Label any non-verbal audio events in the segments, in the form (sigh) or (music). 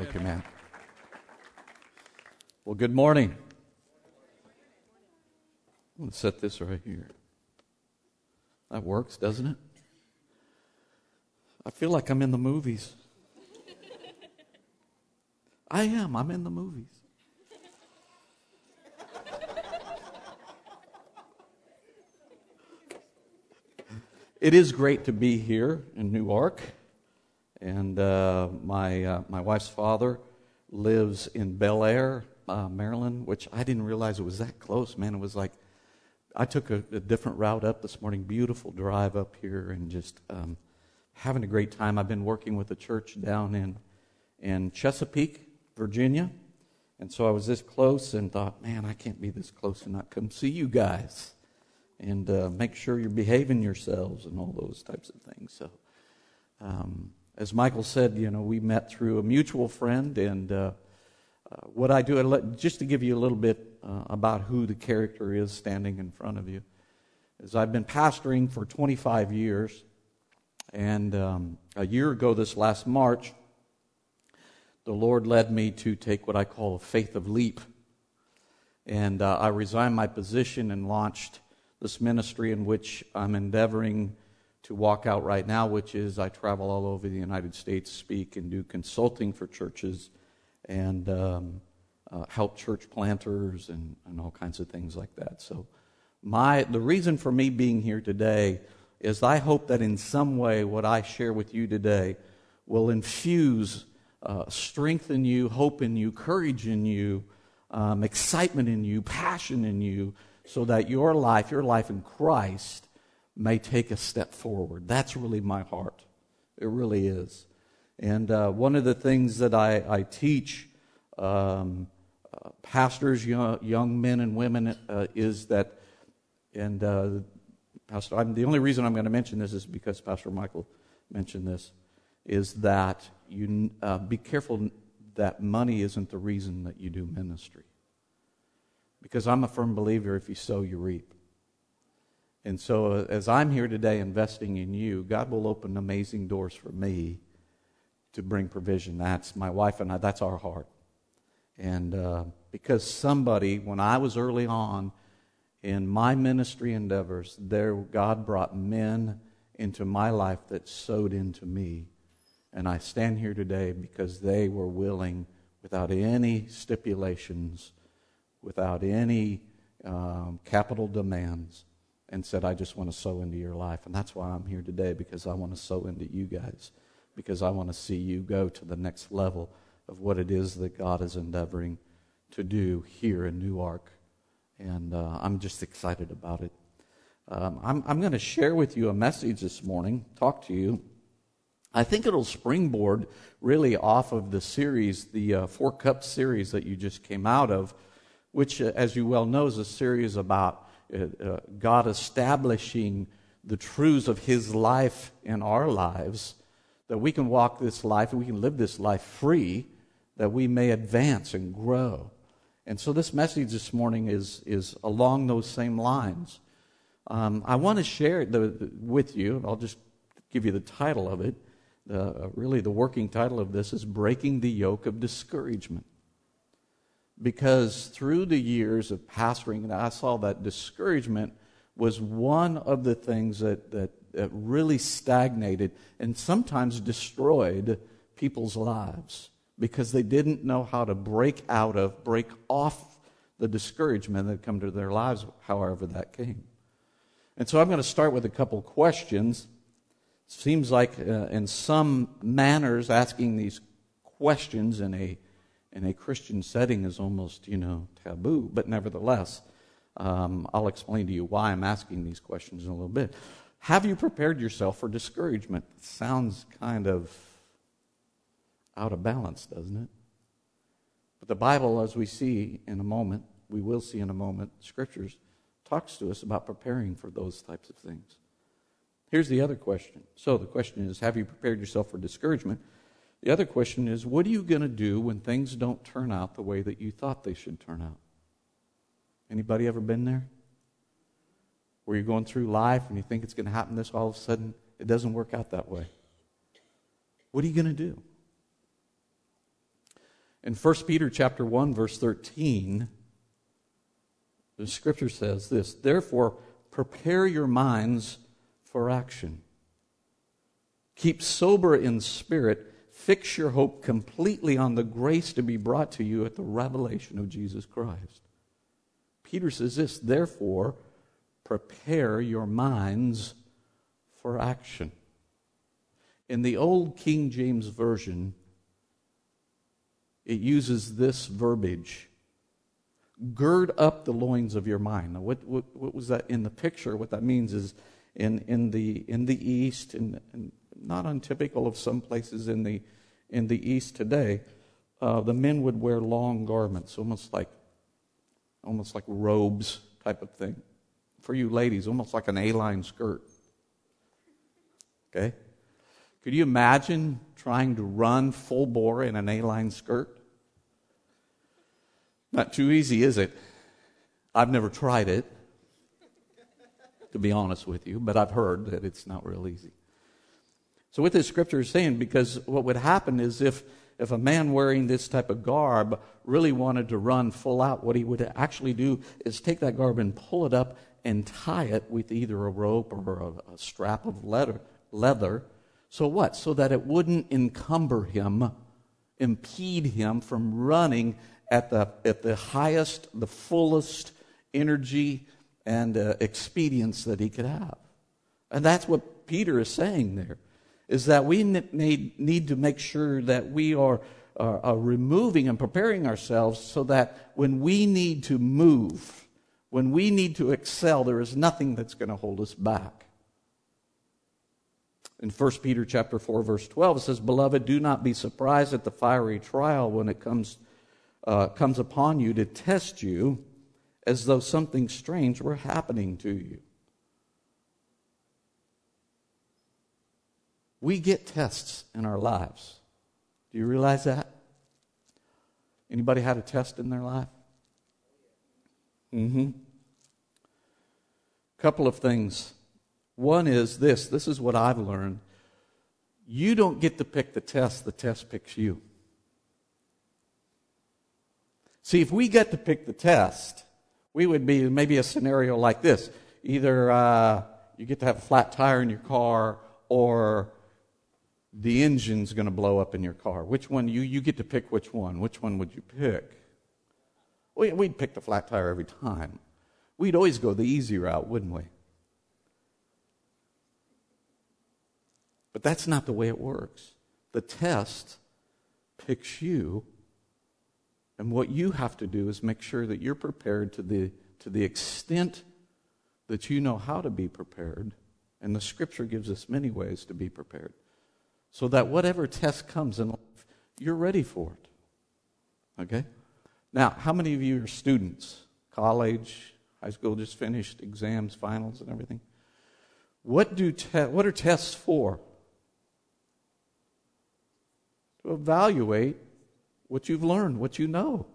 Thank you, man. Well, good morning. I'm going to set this right here. That works, doesn't it? I feel like I'm in the movies. I am. I'm in the movies. It is great to be here in Newark. And uh, my, uh, my wife's father lives in Bel Air, uh, Maryland, which I didn't realize it was that close, man. It was like, I took a, a different route up this morning, beautiful drive up here, and just um, having a great time. I've been working with a church down in, in Chesapeake, Virginia. And so I was this close and thought, man, I can't be this close and not come see you guys and uh, make sure you're behaving yourselves and all those types of things. So, um, as Michael said, you know, we met through a mutual friend, and uh, uh, what I do, just to give you a little bit uh, about who the character is standing in front of you, is I've been pastoring for 25 years, and um, a year ago, this last March, the Lord led me to take what I call a faith of leap, and uh, I resigned my position and launched this ministry in which I'm endeavoring to walk out right now, which is I travel all over the United States, speak and do consulting for churches, and um, uh, help church planters and, and all kinds of things like that. So, my the reason for me being here today is I hope that in some way what I share with you today will infuse uh, strength in you, hope in you, courage in you, um, excitement in you, passion in you so that your life, your life in Christ, may take a step forward. That's really my heart. It really is. And uh, one of the things that I, I teach um, uh, pastors, young, young, men and women, uh, is that, and uh, Pastor, I'm, the only reason I'm going to mention this is because Pastor Michael mentioned this, is that you uh, be careful that money isn't the reason that you do ministry. Because I'm a firm believer if you sow, you reap. And so, uh, as I'm here today investing in you, God will open amazing doors for me to bring provision. That's my wife and I, that's our heart. And uh, because somebody, when I was early on in my ministry endeavors, there God brought men into my life that sowed into me. And I stand here today because they were willing, without any stipulations, without any um, capital demands and said, I just want to sow into your life. And that's why I'm here today, because I want to sow into you guys, because I want to see you go to the next level of what it is that God is endeavoring to do here in Newark. And uh, I'm just excited about it. Um, I'm, I'm going to share with you a message this morning, talk to you. I think it'll springboard really off of the series, the uh, Four Cups series that you just came out of which, uh, as you well know, is a series about God establishing the truths of His life in our lives, that we can walk this life and we can live this life free, that we may advance and grow. And so, this message this morning is, is along those same lines. Um, I want to share it the, the, with you. I'll just give you the title of it. Uh, really, the working title of this is Breaking the Yoke of Discouragement because through the years of pastoring, I saw that discouragement was one of the things that, that, that really stagnated and sometimes destroyed people's lives because they didn't know how to break out of, break off the discouragement that come to their lives, however that came. And so I'm going to start with a couple questions. Seems like, uh, in some manners, asking these questions in a in a Christian setting is almost, you know, taboo. But nevertheless, um, I'll explain to you why I'm asking these questions in a little bit. Have you prepared yourself for discouragement? Sounds kind of out of balance, doesn't it? But the Bible, as we see in a moment, we will see in a moment, scriptures talks to us about preparing for those types of things. Here's the other question. So the question is, have you prepared yourself for discouragement? The other question is what are you going to do when things don't turn out the way that you thought they should turn out? Anybody ever been there? Where you're going through life and you think it's going to happen this all of a sudden it doesn't work out that way. What are you going to do? In 1 Peter chapter 1 verse 13, the scripture says this, therefore prepare your minds for action. Keep sober in spirit, fix your hope completely on the grace to be brought to you at the revelation of Jesus Christ. Peter says this, therefore prepare your minds for action. In the old King James Version, it uses this verbiage gird up the loins of your mind. Now, what, what, what, was that in the picture? What that means is in, in, the, in the East, and, not untypical of some places in the, in the East today, uh, the men would wear long garments, almost like, almost like robes type of thing. For you ladies, almost like an A-line skirt. Okay? Could you imagine trying to run full bore in an A-line skirt? Not too easy, is it? I've never tried it, to be honest with you, but I've heard that it's not real easy. So, what this scripture is saying, because what would happen is if, if a man wearing this type of garb really wanted to run full out, what he would actually do is take that garb and pull it up and tie it with either a rope or a, a strap of leather, leather. So, what? So that it wouldn't encumber him, impede him from running at the, at the highest, the fullest energy and uh, expedience that he could have. And that's what Peter is saying there, is that we need, to make sure that we are, are, are removing and preparing ourselves so that when we need to move, when we need to excel, there is nothing that's going to hold us back. In 1 Peter chapter 4 verse 12 it says, "Beloved, do not be surprised at the fiery trial when it comes uh, comes upon you to test you as though something strange were happening to you. We get tests in our lives. Do you realize that? Anybody had a test in their life? Mm-hmm. Couple of things. One is this this is what I've learned. You don't get to pick the test, the test picks you. See, if we get to pick the test, we would be maybe a scenario like this. Either uh, you get to have a flat tire in your car or the engine's going to blow up in your car. Which one? You, you get to pick which one. Which one would you pick? We, we'd pick the flat tire every time. We'd always go the easy route, wouldn't we? But that's not the way it works. The test picks you and what you have to do is make sure that you're prepared to the, to the extent that you know how to be prepared. And the scripture gives us many ways to be prepared. So that whatever test comes in life, you're ready for it. Okay? Now, how many of you are students? College, high school just finished, exams, finals, and everything. What, do te- what are tests for? To evaluate what you've learned, what you know.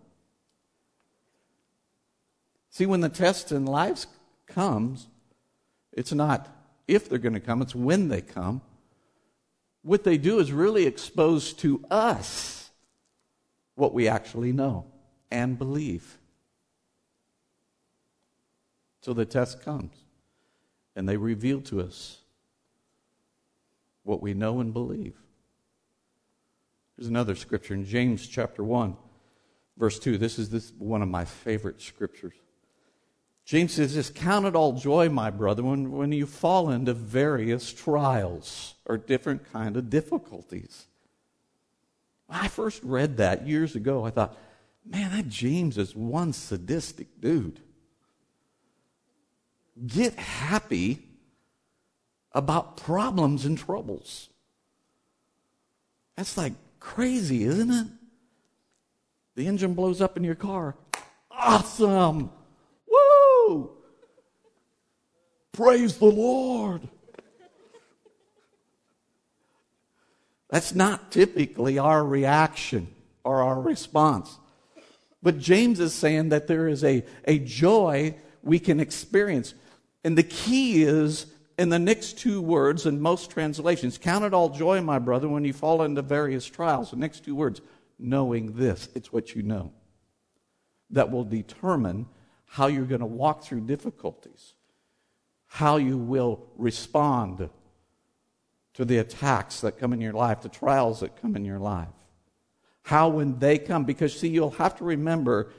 See, when the test in life comes, it's not if they're going to come, it's when they come. What they do is really expose to us what we actually know and believe. So the test comes, and they reveal to us what we know and believe. There's another scripture in James chapter 1, verse 2. This is this one of my favorite scriptures. James says just Count it all joy, my brother, when, when you fall into various trials or different kind of difficulties. When I first read that years ago, I thought, man, that James is one sadistic dude. Get happy about problems and troubles. That's like Crazy, isn't it? The engine blows up in your car. Awesome! Praise the Lord. That's not typically our reaction or our response. But James is saying that there is a, a joy we can experience. And the key is in the next two words in most translations count it all joy, my brother, when you fall into various trials. The next two words knowing this. It's what you know that will determine how you're going to walk through difficulties, how you will respond to the attacks that come in your life, the trials that come in your life. How, when they come, because see, you'll have to remember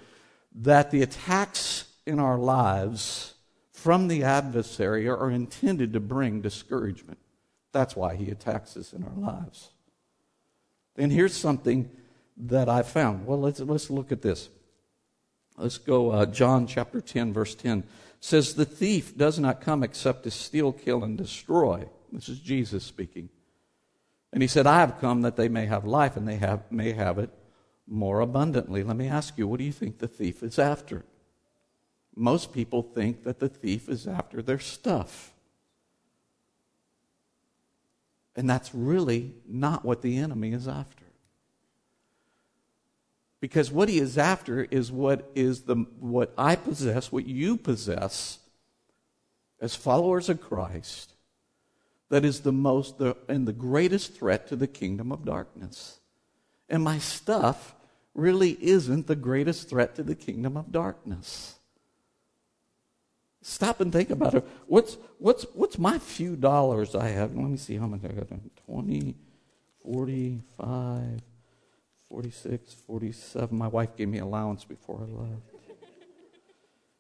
that the attacks in our lives from the adversary are intended to bring discouragement. That's why he attacks us in our lives. And here's something that I found. Well, let's, let's look at this. Let's go, uh, John chapter 10, verse 10 says, The thief does not come except to steal, kill, and destroy. This is Jesus speaking. And he said, I have come that they may have life and they have, may have it more abundantly. Let me ask you, what do you think the thief is after? Most people think that the thief is after their stuff. And that's really not what the enemy is after. Because what he is after is what is the what I possess, what you possess as followers of Christ, that is the most the, and the greatest threat to the kingdom of darkness. And my stuff really isn't the greatest threat to the kingdom of darkness. Stop and think about it. What's, what's, what's my few dollars I have? Let me see how much I got. 20, 45, 46, 47. My wife gave me allowance before I left.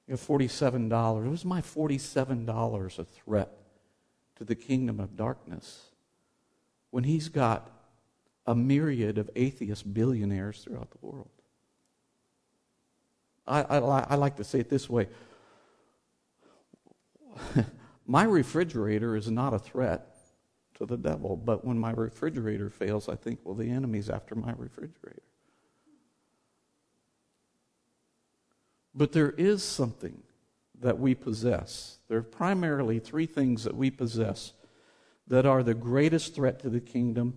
You know, $47. It was my $47 a threat to the kingdom of darkness when he's got a myriad of atheist billionaires throughout the world? I, I, I like to say it this way (laughs) my refrigerator is not a threat to the devil. But when my refrigerator fails, I think, well, the enemy's after my refrigerator. But there is something that we possess. There are primarily three things that we possess that are the greatest threat to the kingdom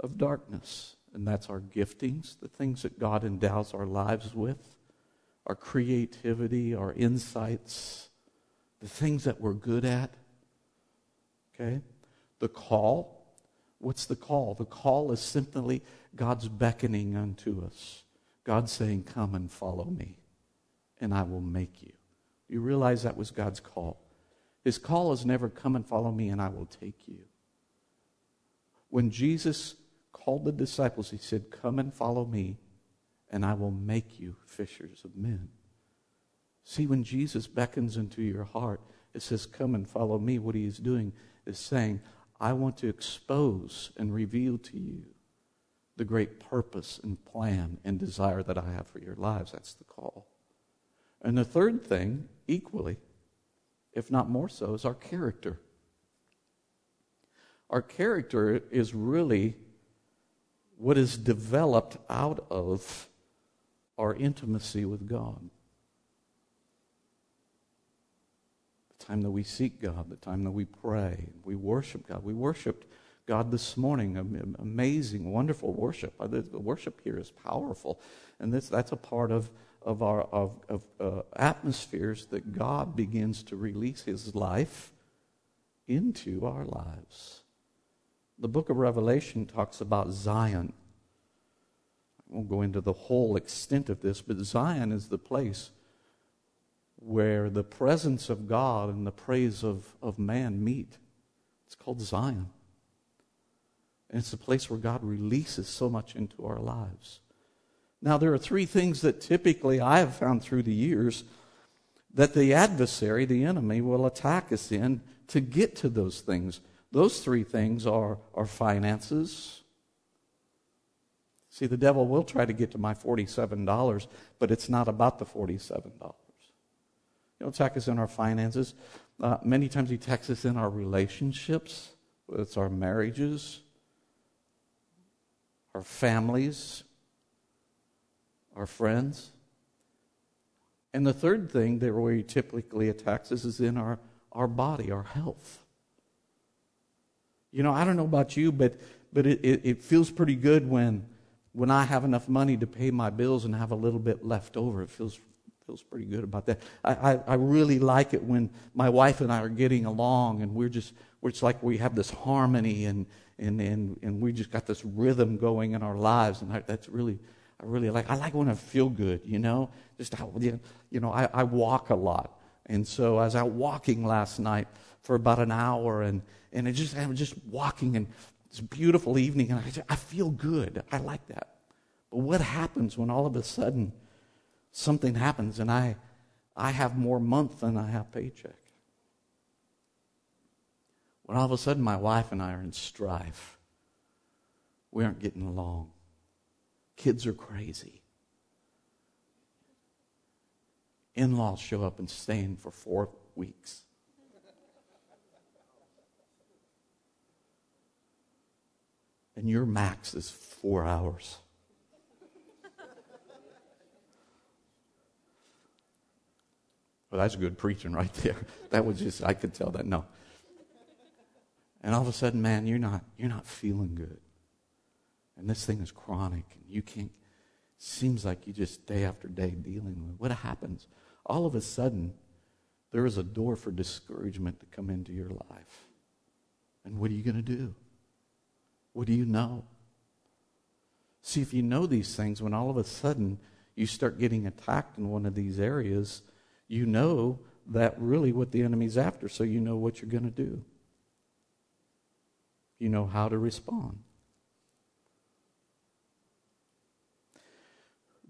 of darkness. And that's our giftings, the things that God endows our lives with, our creativity, our insights, the things that we're good at. Okay? The call. What's the call? The call is simply God's beckoning unto us. God saying, Come and follow me, and I will make you. You realize that was God's call. His call is never, Come and follow me, and I will take you. When Jesus called the disciples, he said, Come and follow me, and I will make you fishers of men. See, when Jesus beckons into your heart, it says, Come and follow me. What he is doing is saying, I want to expose and reveal to you the great purpose and plan and desire that I have for your lives. That's the call. And the third thing, equally, if not more so, is our character. Our character is really what is developed out of our intimacy with God. Time that we seek God, the time that we pray, we worship God. We worshiped God this morning. Amazing, wonderful worship. Uh, the worship here is powerful, and this, that's a part of of our of, of uh, atmospheres that God begins to release His life into our lives. The book of Revelation talks about Zion. I won't go into the whole extent of this, but Zion is the place where the presence of God and the praise of, of man meet. It's called Zion. And it's a place where God releases so much into our lives. Now, there are three things that typically I have found through the years that the adversary, the enemy, will attack us in to get to those things. Those three things are our finances. See, the devil will try to get to my $47, but it's not about the $47. He'll attack us in our finances. Uh, many times he attacks us in our relationships, it's our marriages, our families, our friends. And the third thing that where he typically attacks us is in our, our body, our health. You know, I don't know about you, but, but it, it, it feels pretty good when, when I have enough money to pay my bills and have a little bit left over. It feels feels pretty good about that. I, I, I, really like it when my wife and I are getting along and we're just, it's like we have this harmony and, and, and, and we just got this rhythm going in our lives. And I, that's really, I really like, I like when I feel good, you know, just you know, I, I walk a lot. And so I was out walking last night for about an hour and, and it just, I was just walking and it's a beautiful evening and I, I feel good. I like that. But what happens when all of a sudden something happens and I, I have more month than I have paycheck? When all of a sudden my wife and I are in strife. We aren't getting along. Kids are crazy. In laws show up and staying for four weeks. And your max is four hours. Well, that's good preaching right (laughs) there. That was just, I could tell that. No. And all of a sudden, man, you're not, you're not feeling good. And this thing is chronic, and you can't, seems like you just day after day dealing with What happens? All of a sudden, there is a door for discouragement to come into your life. And what are you going to do? What do you know? See, if you know these things, when all of a sudden you start getting attacked in one of these areas, you know that really what the enemy's after, so you know what you're going to do. You know how to respond.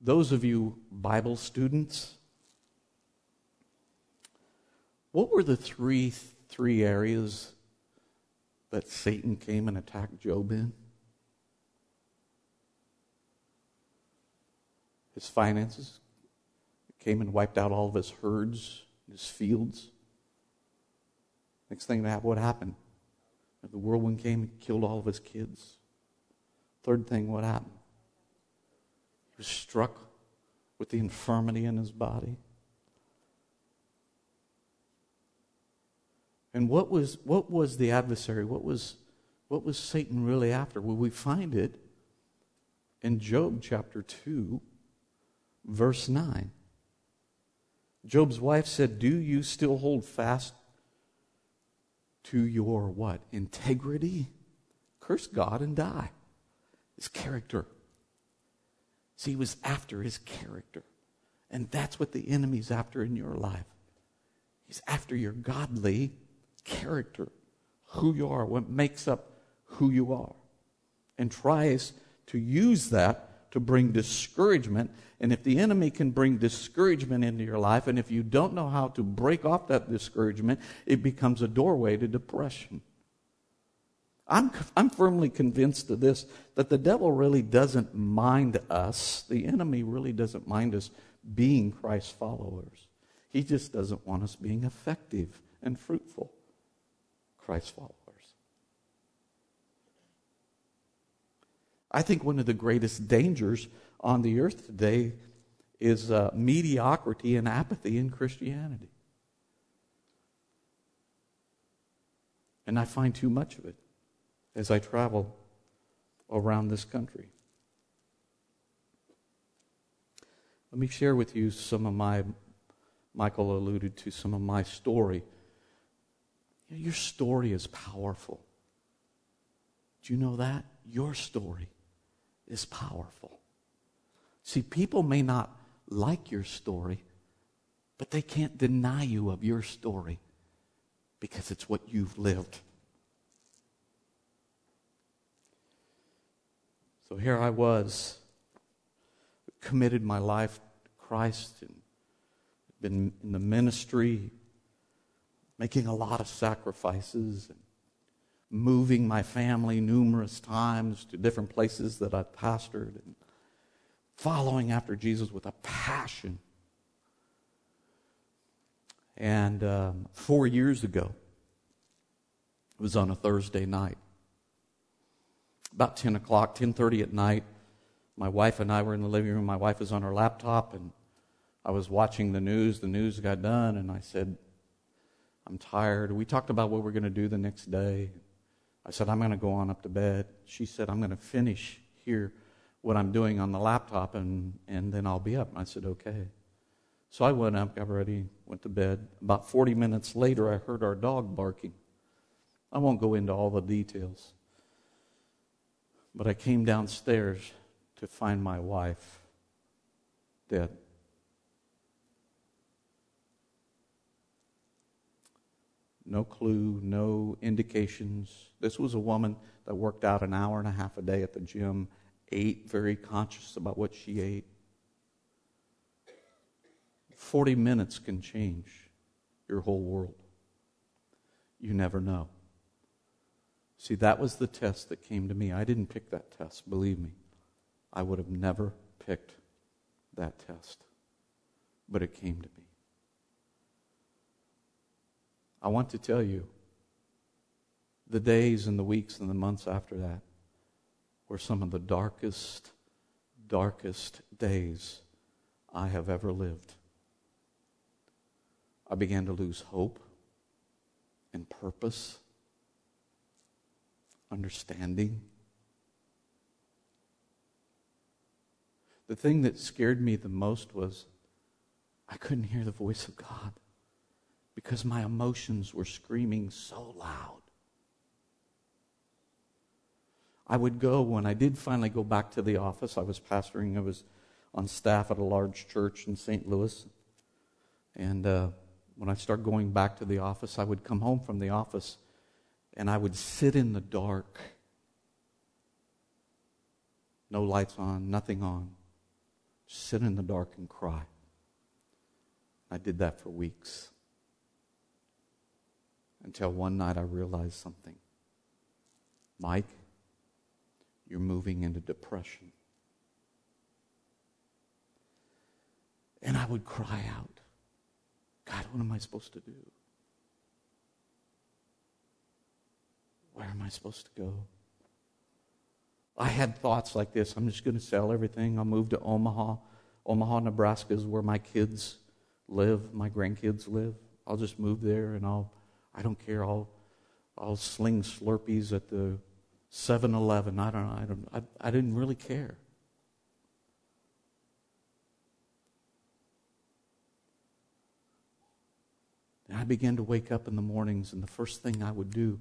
Those of you Bible students, what were the three three areas that Satan came and attacked Job in? His finances, came and wiped out all of his herds, his fields. Next thing that happened, what happened? The whirlwind came and killed all of his kids. Third thing, what happened? He was struck with the infirmity in his body. And what was, what was the adversary? What was, what was Satan really after? Well, we find it in Job chapter 2, verse 9. Job's wife said, Do you still hold fast to your what? Integrity? Curse God and die. His character. See, he was after his character. And that's what the enemy's after in your life. He's after your godly character, who you are, what makes up who you are, and tries to use that to bring discouragement. And if the enemy can bring discouragement into your life, and if you don't know how to break off that discouragement, it becomes a doorway to depression. I'm, I'm firmly convinced of this that the devil really doesn't mind us. The enemy really doesn't mind us being Christ followers. He just doesn't want us being effective and fruitful Christ followers. I think one of the greatest dangers on the earth today is uh, mediocrity and apathy in Christianity. And I find too much of it as I travel around this country. Let me share with you some of my, Michael alluded to some of my story. Your story is powerful. Do you know that? Your story is powerful. See, people may not like your story, but they can't deny you of your story because it's what you've lived. So here I was, committed my life to Christ and been in the ministry, making a lot of sacrifices and moving my family numerous times to different places that I pastored and following after Jesus with a passion. And um, four years ago, it was on a Thursday night. About 10 o'clock, 10.30 at night, my wife and I were in the living room. My wife was on her laptop, and I was watching the news. The news got done, and I said, I'm tired. We talked about what we're going to do the next day. I said, I'm going to go on up to bed. She said, I'm going to finish here what I'm doing on the laptop and, and then I'll be up. I said, okay. So I went up, got ready, went to bed. About 40 minutes later, I heard our dog barking. I won't go into all the details. But I came downstairs to find my wife dead. No clue, no indications. This was a woman that worked out an hour and a half a day at the gym, ate, very conscious about what she ate. 40 minutes can change your whole world. You never know. See, that was the test that came to me. I didn't pick that test, believe me. I would have never picked that test. But it came to me. I want to tell you the days and the weeks and the months after that were some of the darkest, darkest days I have ever lived. I began to lose hope and purpose, understanding. The thing that scared me the most was I couldn't hear the voice of God because my emotions were screaming so loud. I would go when I did finally go back to the office. I was pastoring, I was on staff at a large church in St. Louis. And uh, when I started going back to the office, I would come home from the office and I would sit in the dark. No lights on, nothing on. sit in the dark and cry. I did that for weeks. Until one night I realized something. Mike, you're moving into depression. And I would cry out. God, what am I supposed to do? Where am I supposed to go? I had thoughts like this I'm just going to sell everything. I'll move to Omaha. Omaha, Nebraska is where my kids live, my grandkids live. I'll just move there and I'll, I don't care, I'll, I'll sling Slurpees at the 7 Eleven. I don't know. I, don't, I, I didn't really care. And I began to wake up in the mornings, and the first thing I would do,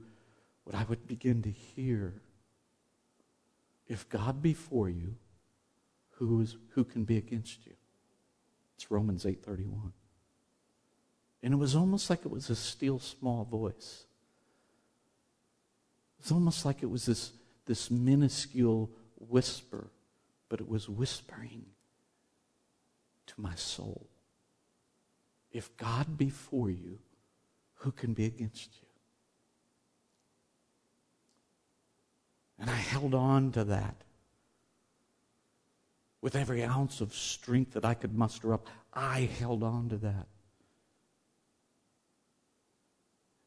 what I would begin to hear, if God be for you, who, is, who can be against you? It's Romans 8.31. And it was almost like it was a still small voice. It's almost like it was this, this minuscule whisper, but it was whispering to my soul. If God be for you, who can be against you? And I held on to that with every ounce of strength that I could muster up. I held on to that.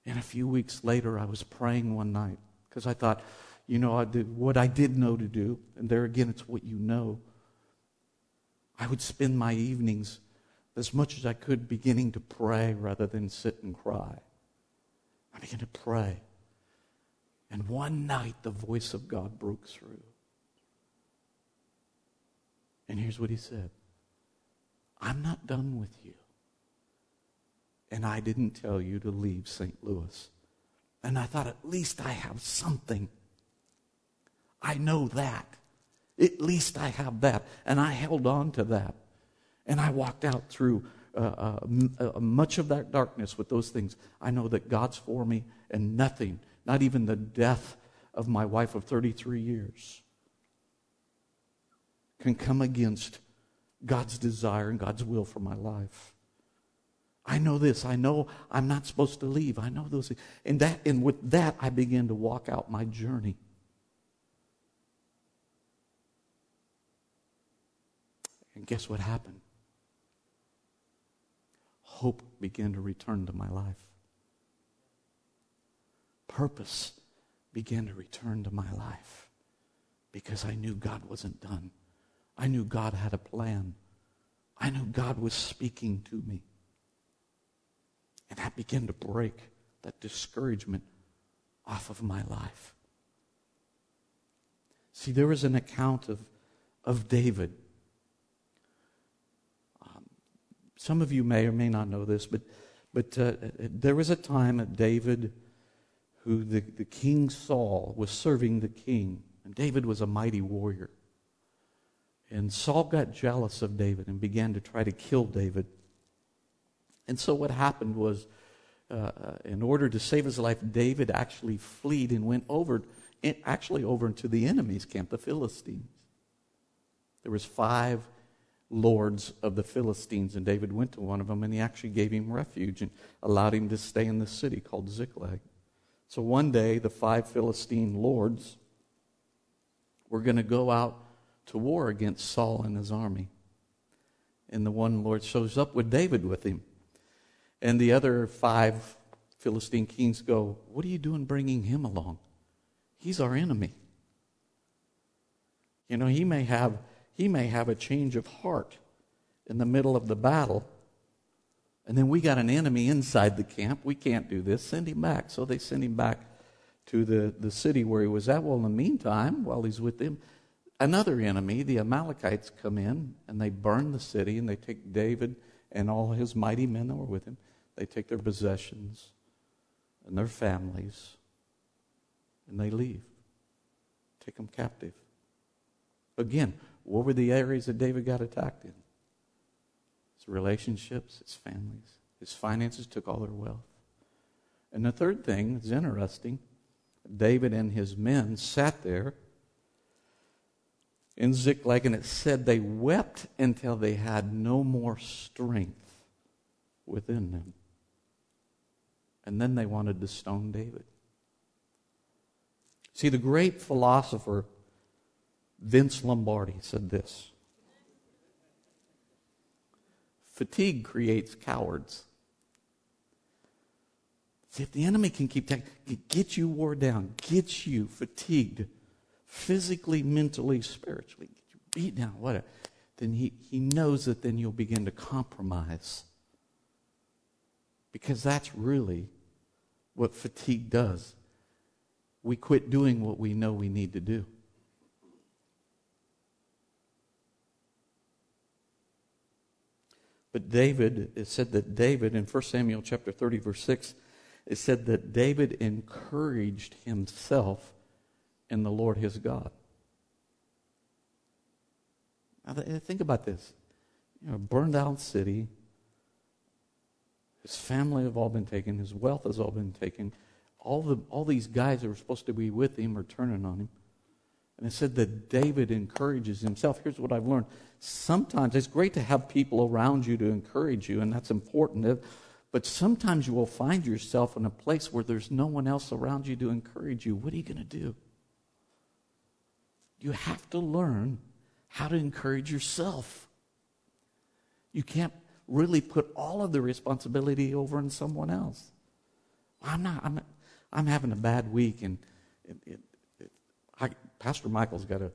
And a few weeks later, I was praying one night because I thought, you know, I did, what I did know to do, and there again, it's what you know. I would spend my evenings as much as I could beginning to pray rather than sit and cry. I began to pray. And one night the voice of God broke through. And here's what he said I'm not done with you. And I didn't tell you to leave St. Louis. And I thought, at least I have something. I know that. At least I have that. And I held on to that. And I walked out through uh, uh, m- uh, much of that darkness with those things. I know that God's for me, and nothing, not even the death of my wife of 33 years, can come against God's desire and God's will for my life. I know this. I know I'm not supposed to leave. I know those things. And, that, and with that, I began to walk out my journey. And guess what happened? hope began to return to my life. Purpose began to return to my life because I knew God wasn't done. I knew God had a plan. I knew God was speaking to me. And that began to break that discouragement off of my life. See, there is an account of, of David some of you may or may not know this, but, but uh, there was a time that David, who the, the king Saul was serving the king, and David was a mighty warrior. And Saul got jealous of David and began to try to kill David. And so what happened was, uh, uh in order to save his life, David actually fled and went over, actually over into the enemy's camp, the Philistines. There was five lords of the Philistines, and David went to one of them, and he actually gave him refuge and allowed him to stay in the city called Ziklag. So one day, the five Philistine lords were going to go out to war against Saul and his army. And the one Lord shows up with David with him. And the other five Philistine kings go, What are you doing bringing him along? He's our enemy. You know, he may have he may have a change of heart in the middle of the battle. And then we got an enemy inside the camp. We can't do this. Send him back. So they send him back to the, the city where he was at. Well, in the meantime, while he's with them, another enemy, the Amalekites, come in and they burn the city and they take David and all his mighty men that were with him. They take their possessions and their families and they leave, take them captive. Again, what were the areas that David got attacked in? His relationships, his families, his finances took all their wealth. And the third thing that's interesting David and his men sat there in Ziklag, and it said they wept until they had no more strength within them. And then they wanted to stone David. See, the great philosopher Vince Lombardi said this Fatigue creates cowards. See, if the enemy can keep taking, get you wore down, get you fatigued, physically, mentally, spiritually, get you beat down, whatever, then he, he knows that then you'll begin to compromise. Because that's really what fatigue does. We quit doing what we know we need to do. But David, it said that David, in 1 Samuel chapter 30, verse 6, it said that David encouraged himself in the Lord his God. Now, think about this. You know, burned out city. His family have all been taken. His wealth has all been taken. All, the, all these guys that were supposed to be with him are turning on him. And it said that David encourages himself. Here's what I've learned. Sometimes it's great to have people around you to encourage you, and that's important. But sometimes you will find yourself in a place where there's no one else around you to encourage you. What are you going to do? You have to learn how to encourage yourself. You can't really put all of the responsibility over on someone else. I'm not. I'm. I'm having a bad week, and it, it, it, I, Pastor Michael's got you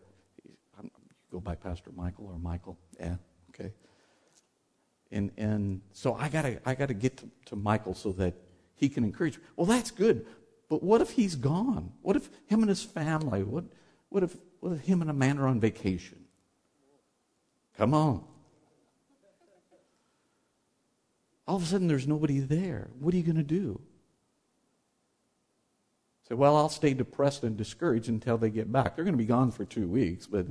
go by Pastor Michael or Michael, yeah, okay. And, and so I gotta, I gotta get to, to Michael so that he can encourage me. Well, that's good, but what if he's gone? What if him and his family, what, what, if, what if him and a man are on vacation? Come on. All of a sudden, there's nobody there. What are you going to do? Say, well, I'll stay depressed and discouraged until they get back. They're going to be gone for two weeks, but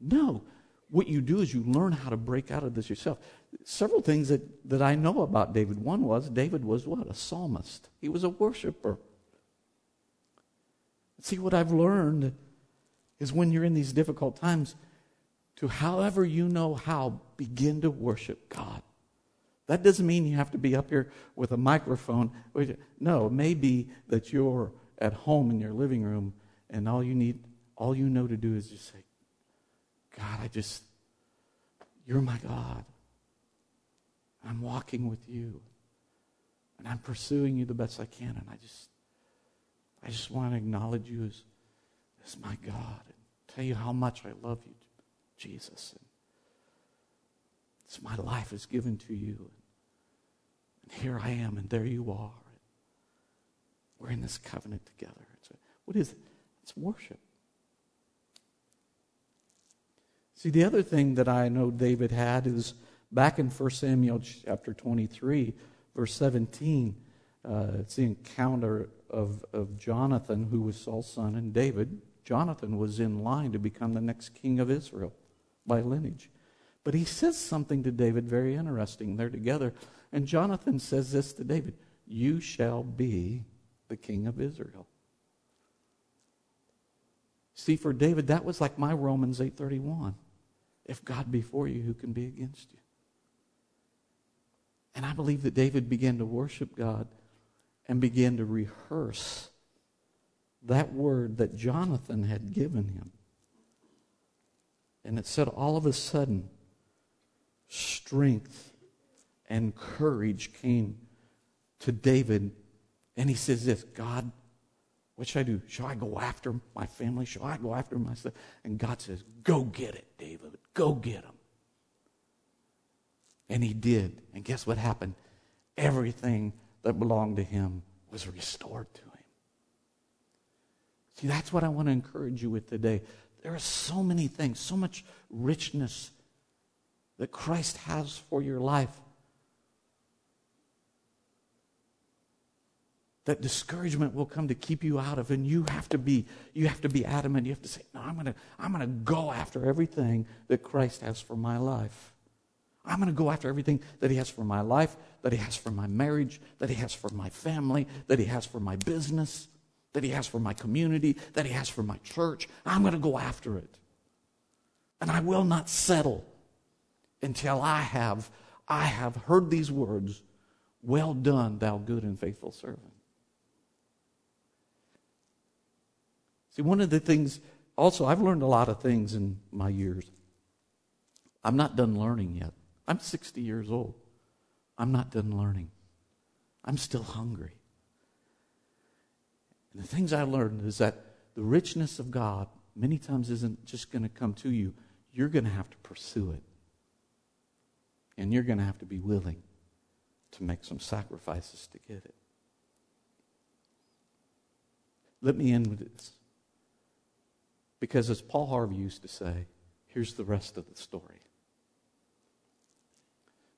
no. What you do is you learn how to break out of this yourself. Several things that, that I know about David. One was David was what? A psalmist. He was a worshiper. See, what I've learned is when you're in these difficult times, to however you know how, begin to worship God. That doesn't mean you have to be up here with a microphone. No, it may be that you're at home in your living room and all you need, all you know to do is just say, God, I just, you're my God. I'm walking with you. And I'm pursuing you the best I can. And I just, I just want to acknowledge you as, as my God and tell you how much I love you, Jesus. And it's my life is given to you. And here I am, and there you are. We're in this covenant together. A, what is it? It's worship. See, the other thing that I know David had is Back in 1 Samuel chapter 23, verse 17, uh, it's the encounter of, of Jonathan, who was Saul's son, and David. Jonathan was in line to become the next king of Israel by lineage. But he says something to David very interesting. They're together. And Jonathan says this to David You shall be the king of Israel. See, for David, that was like my Romans 8:31. If God be for you, who can be against you? And I believe that David began to worship God and began to rehearse that word that Jonathan had given him. And it said all of a sudden, strength and courage came to David. And he says this God, what should I do? Shall I go after my family? Shall I go after myself? And God says, Go get it, David. Go get them. And he did. And guess what happened? Everything that belonged to him was restored to him. See, that's what I want to encourage you with today. There are so many things, so much richness that Christ has for your life. that discouragement will come to keep you out of and you have to be you have to be adamant. You have to say no i'm going to i'm going to go after everything that christ has for my life. I'm going to go after everything that he has for my life that he has for my marriage that he has for my family that he has for my business that he has for my community that he has for my church. I'm going to go after it. And i will not settle until i have i have heard these words well done thou good and faithful servant See, one of the things, also, I've learned a lot of things in my years. I'm not done learning yet. I'm 60 years old. I'm not done learning. I'm still hungry. And the things I learned is that the richness of God many times isn't just going to come to you, you're going to have to pursue it. And you're going to have to be willing to make some sacrifices to get it. Let me end with this. Because as Paul Harvey used to say, here's the rest of the story.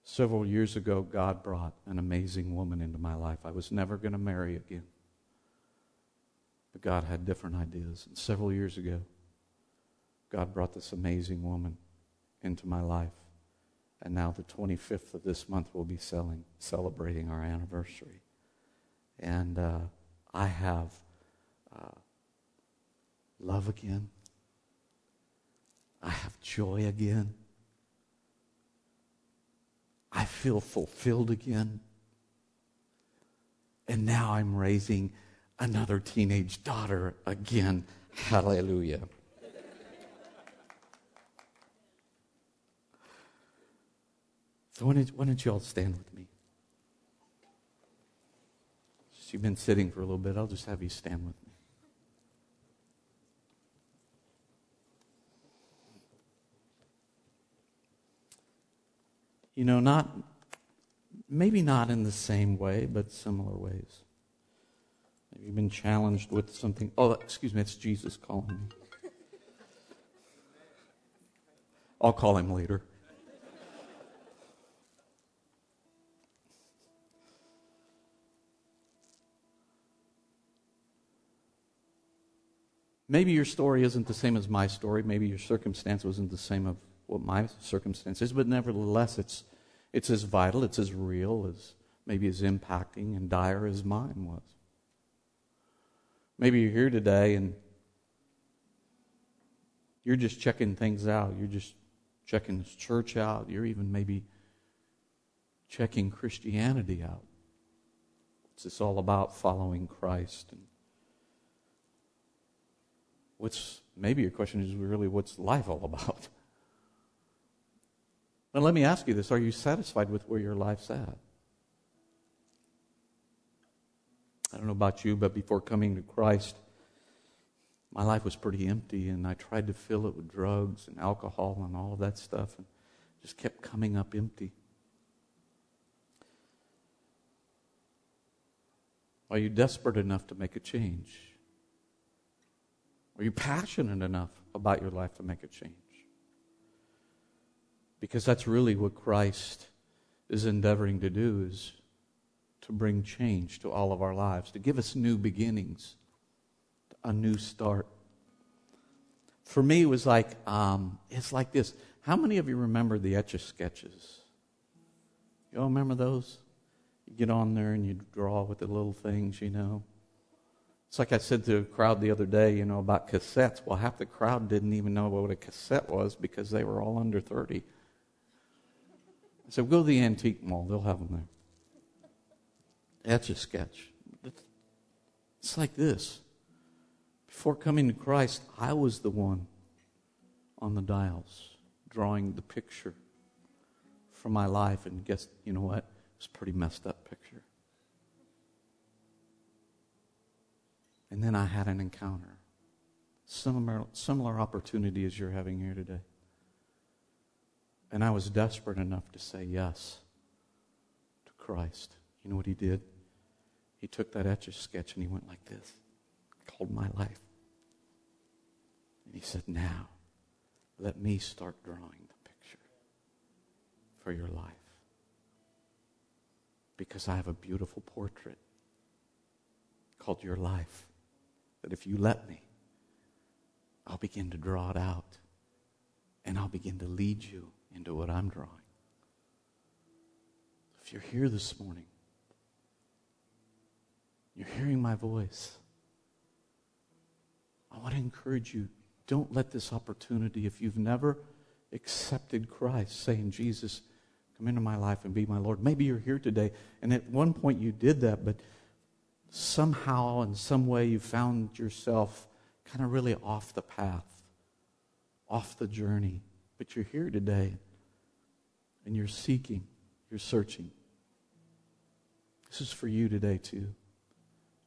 Several years ago, God brought an amazing woman into my life. I was never going to marry again. But God had different ideas. And several years ago, God brought this amazing woman into my life. And now, the 25th of this month, we'll be selling, celebrating our anniversary. And uh, I have uh, love again. I have joy again. I feel fulfilled again. And now I'm raising another teenage daughter again. Hallelujah. So why don't, why don't you all stand with me? You've been sitting for a little bit. I'll just have you stand with me. You know, not, maybe not in the same way, but similar ways. Maybe you've been challenged with something. Oh, excuse me, it's Jesus calling me. I'll call him later. Maybe your story isn't the same as my story. Maybe your circumstance wasn't the same of what my circumstance is, but nevertheless, it's, it's as vital, it's as real, as maybe as impacting and dire as mine was. Maybe you're here today and you're just checking things out. You're just checking this church out. You're even maybe checking Christianity out. This all about following Christ? And what's maybe your question is really what's life all about? (laughs) Now, let me ask you this Are you satisfied with where your life's at? I don't know about you, but before coming to Christ, my life was pretty empty, and I tried to fill it with drugs and alcohol and all of that stuff, and just kept coming up empty. Are you desperate enough to make a change? Are you passionate enough about your life to make a change? Because that's really what Christ is endeavoring to do is to bring change to all of our lives, to give us new beginnings, a new start. For me, it was like, um, it's like this. How many of you remember the Etch a Sketches? You all remember those? You get on there and you draw with the little things, you know. It's like I said to a crowd the other day, you know, about cassettes. Well, half the crowd didn't even know what a cassette was because they were all under 30. I said, go to the antique mall, they'll have them there. That's a sketch. It's like this. Before coming to Christ, I was the one on the dials drawing the picture for my life. And guess, you know what? It was a pretty messed up picture. And then I had an encounter. Similar, similar opportunity as you're having here today. And I was desperate enough to say yes to Christ. You know what he did? He took that etch a sketch and he went like this, called my life. And he said, Now, let me start drawing the picture for your life. Because I have a beautiful portrait called your life if you let me, I'll begin to draw it out and I'll begin to lead you into what I'm drawing. If you're here this morning, you're hearing my voice. I want to encourage you don't let this opportunity, if you've never accepted Christ, saying, Jesus, come into my life and be my Lord. Maybe you're here today, and at one point you did that, but somehow, in some way, you found yourself kind of really off the path, off the journey. But you're here today, and you're seeking, you're searching. This is for you today, too.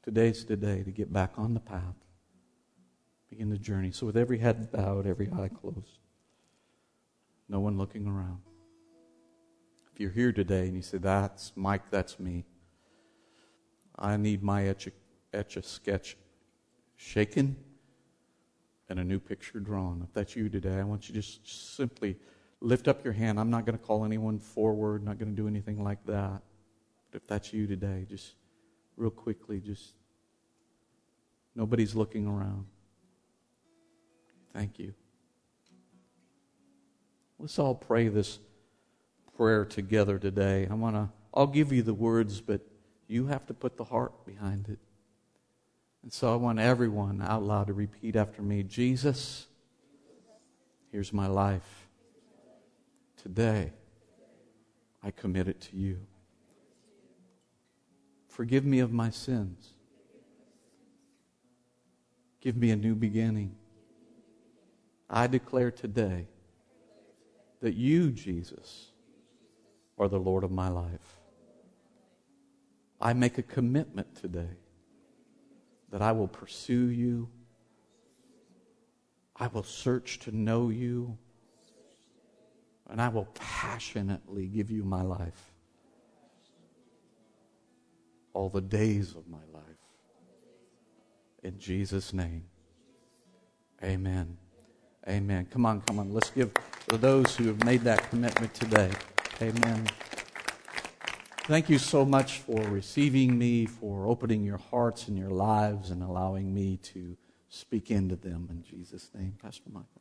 Today's the day to get back on the path, begin the journey. So, with every head bowed, every eye closed, no one looking around. If you're here today and you say, That's Mike, that's me. I need my etch a, etch a sketch shaken and a new picture drawn. If that's you today, I want you to just simply lift up your hand. I'm not going to call anyone forward, not going to do anything like that. But if that's you today, just real quickly, just nobody's looking around. Thank you. Let's all pray this prayer together today. I want to I'll give you the words, but you have to put the heart behind it. And so I want everyone out loud to repeat after me Jesus, here's my life. Today, I commit it to you. Forgive me of my sins. Give me a new beginning. I declare today that you, Jesus, are the Lord of my life. I make a commitment today that I will pursue you. I will search to know you. And I will passionately give you my life. All the days of my life. In Jesus' name. Amen. Amen. Come on, come on. Let's give to those who have made that commitment today. Amen. Thank you so much for receiving me, for opening your hearts and your lives and allowing me to speak into them in Jesus' name. Pastor Michael.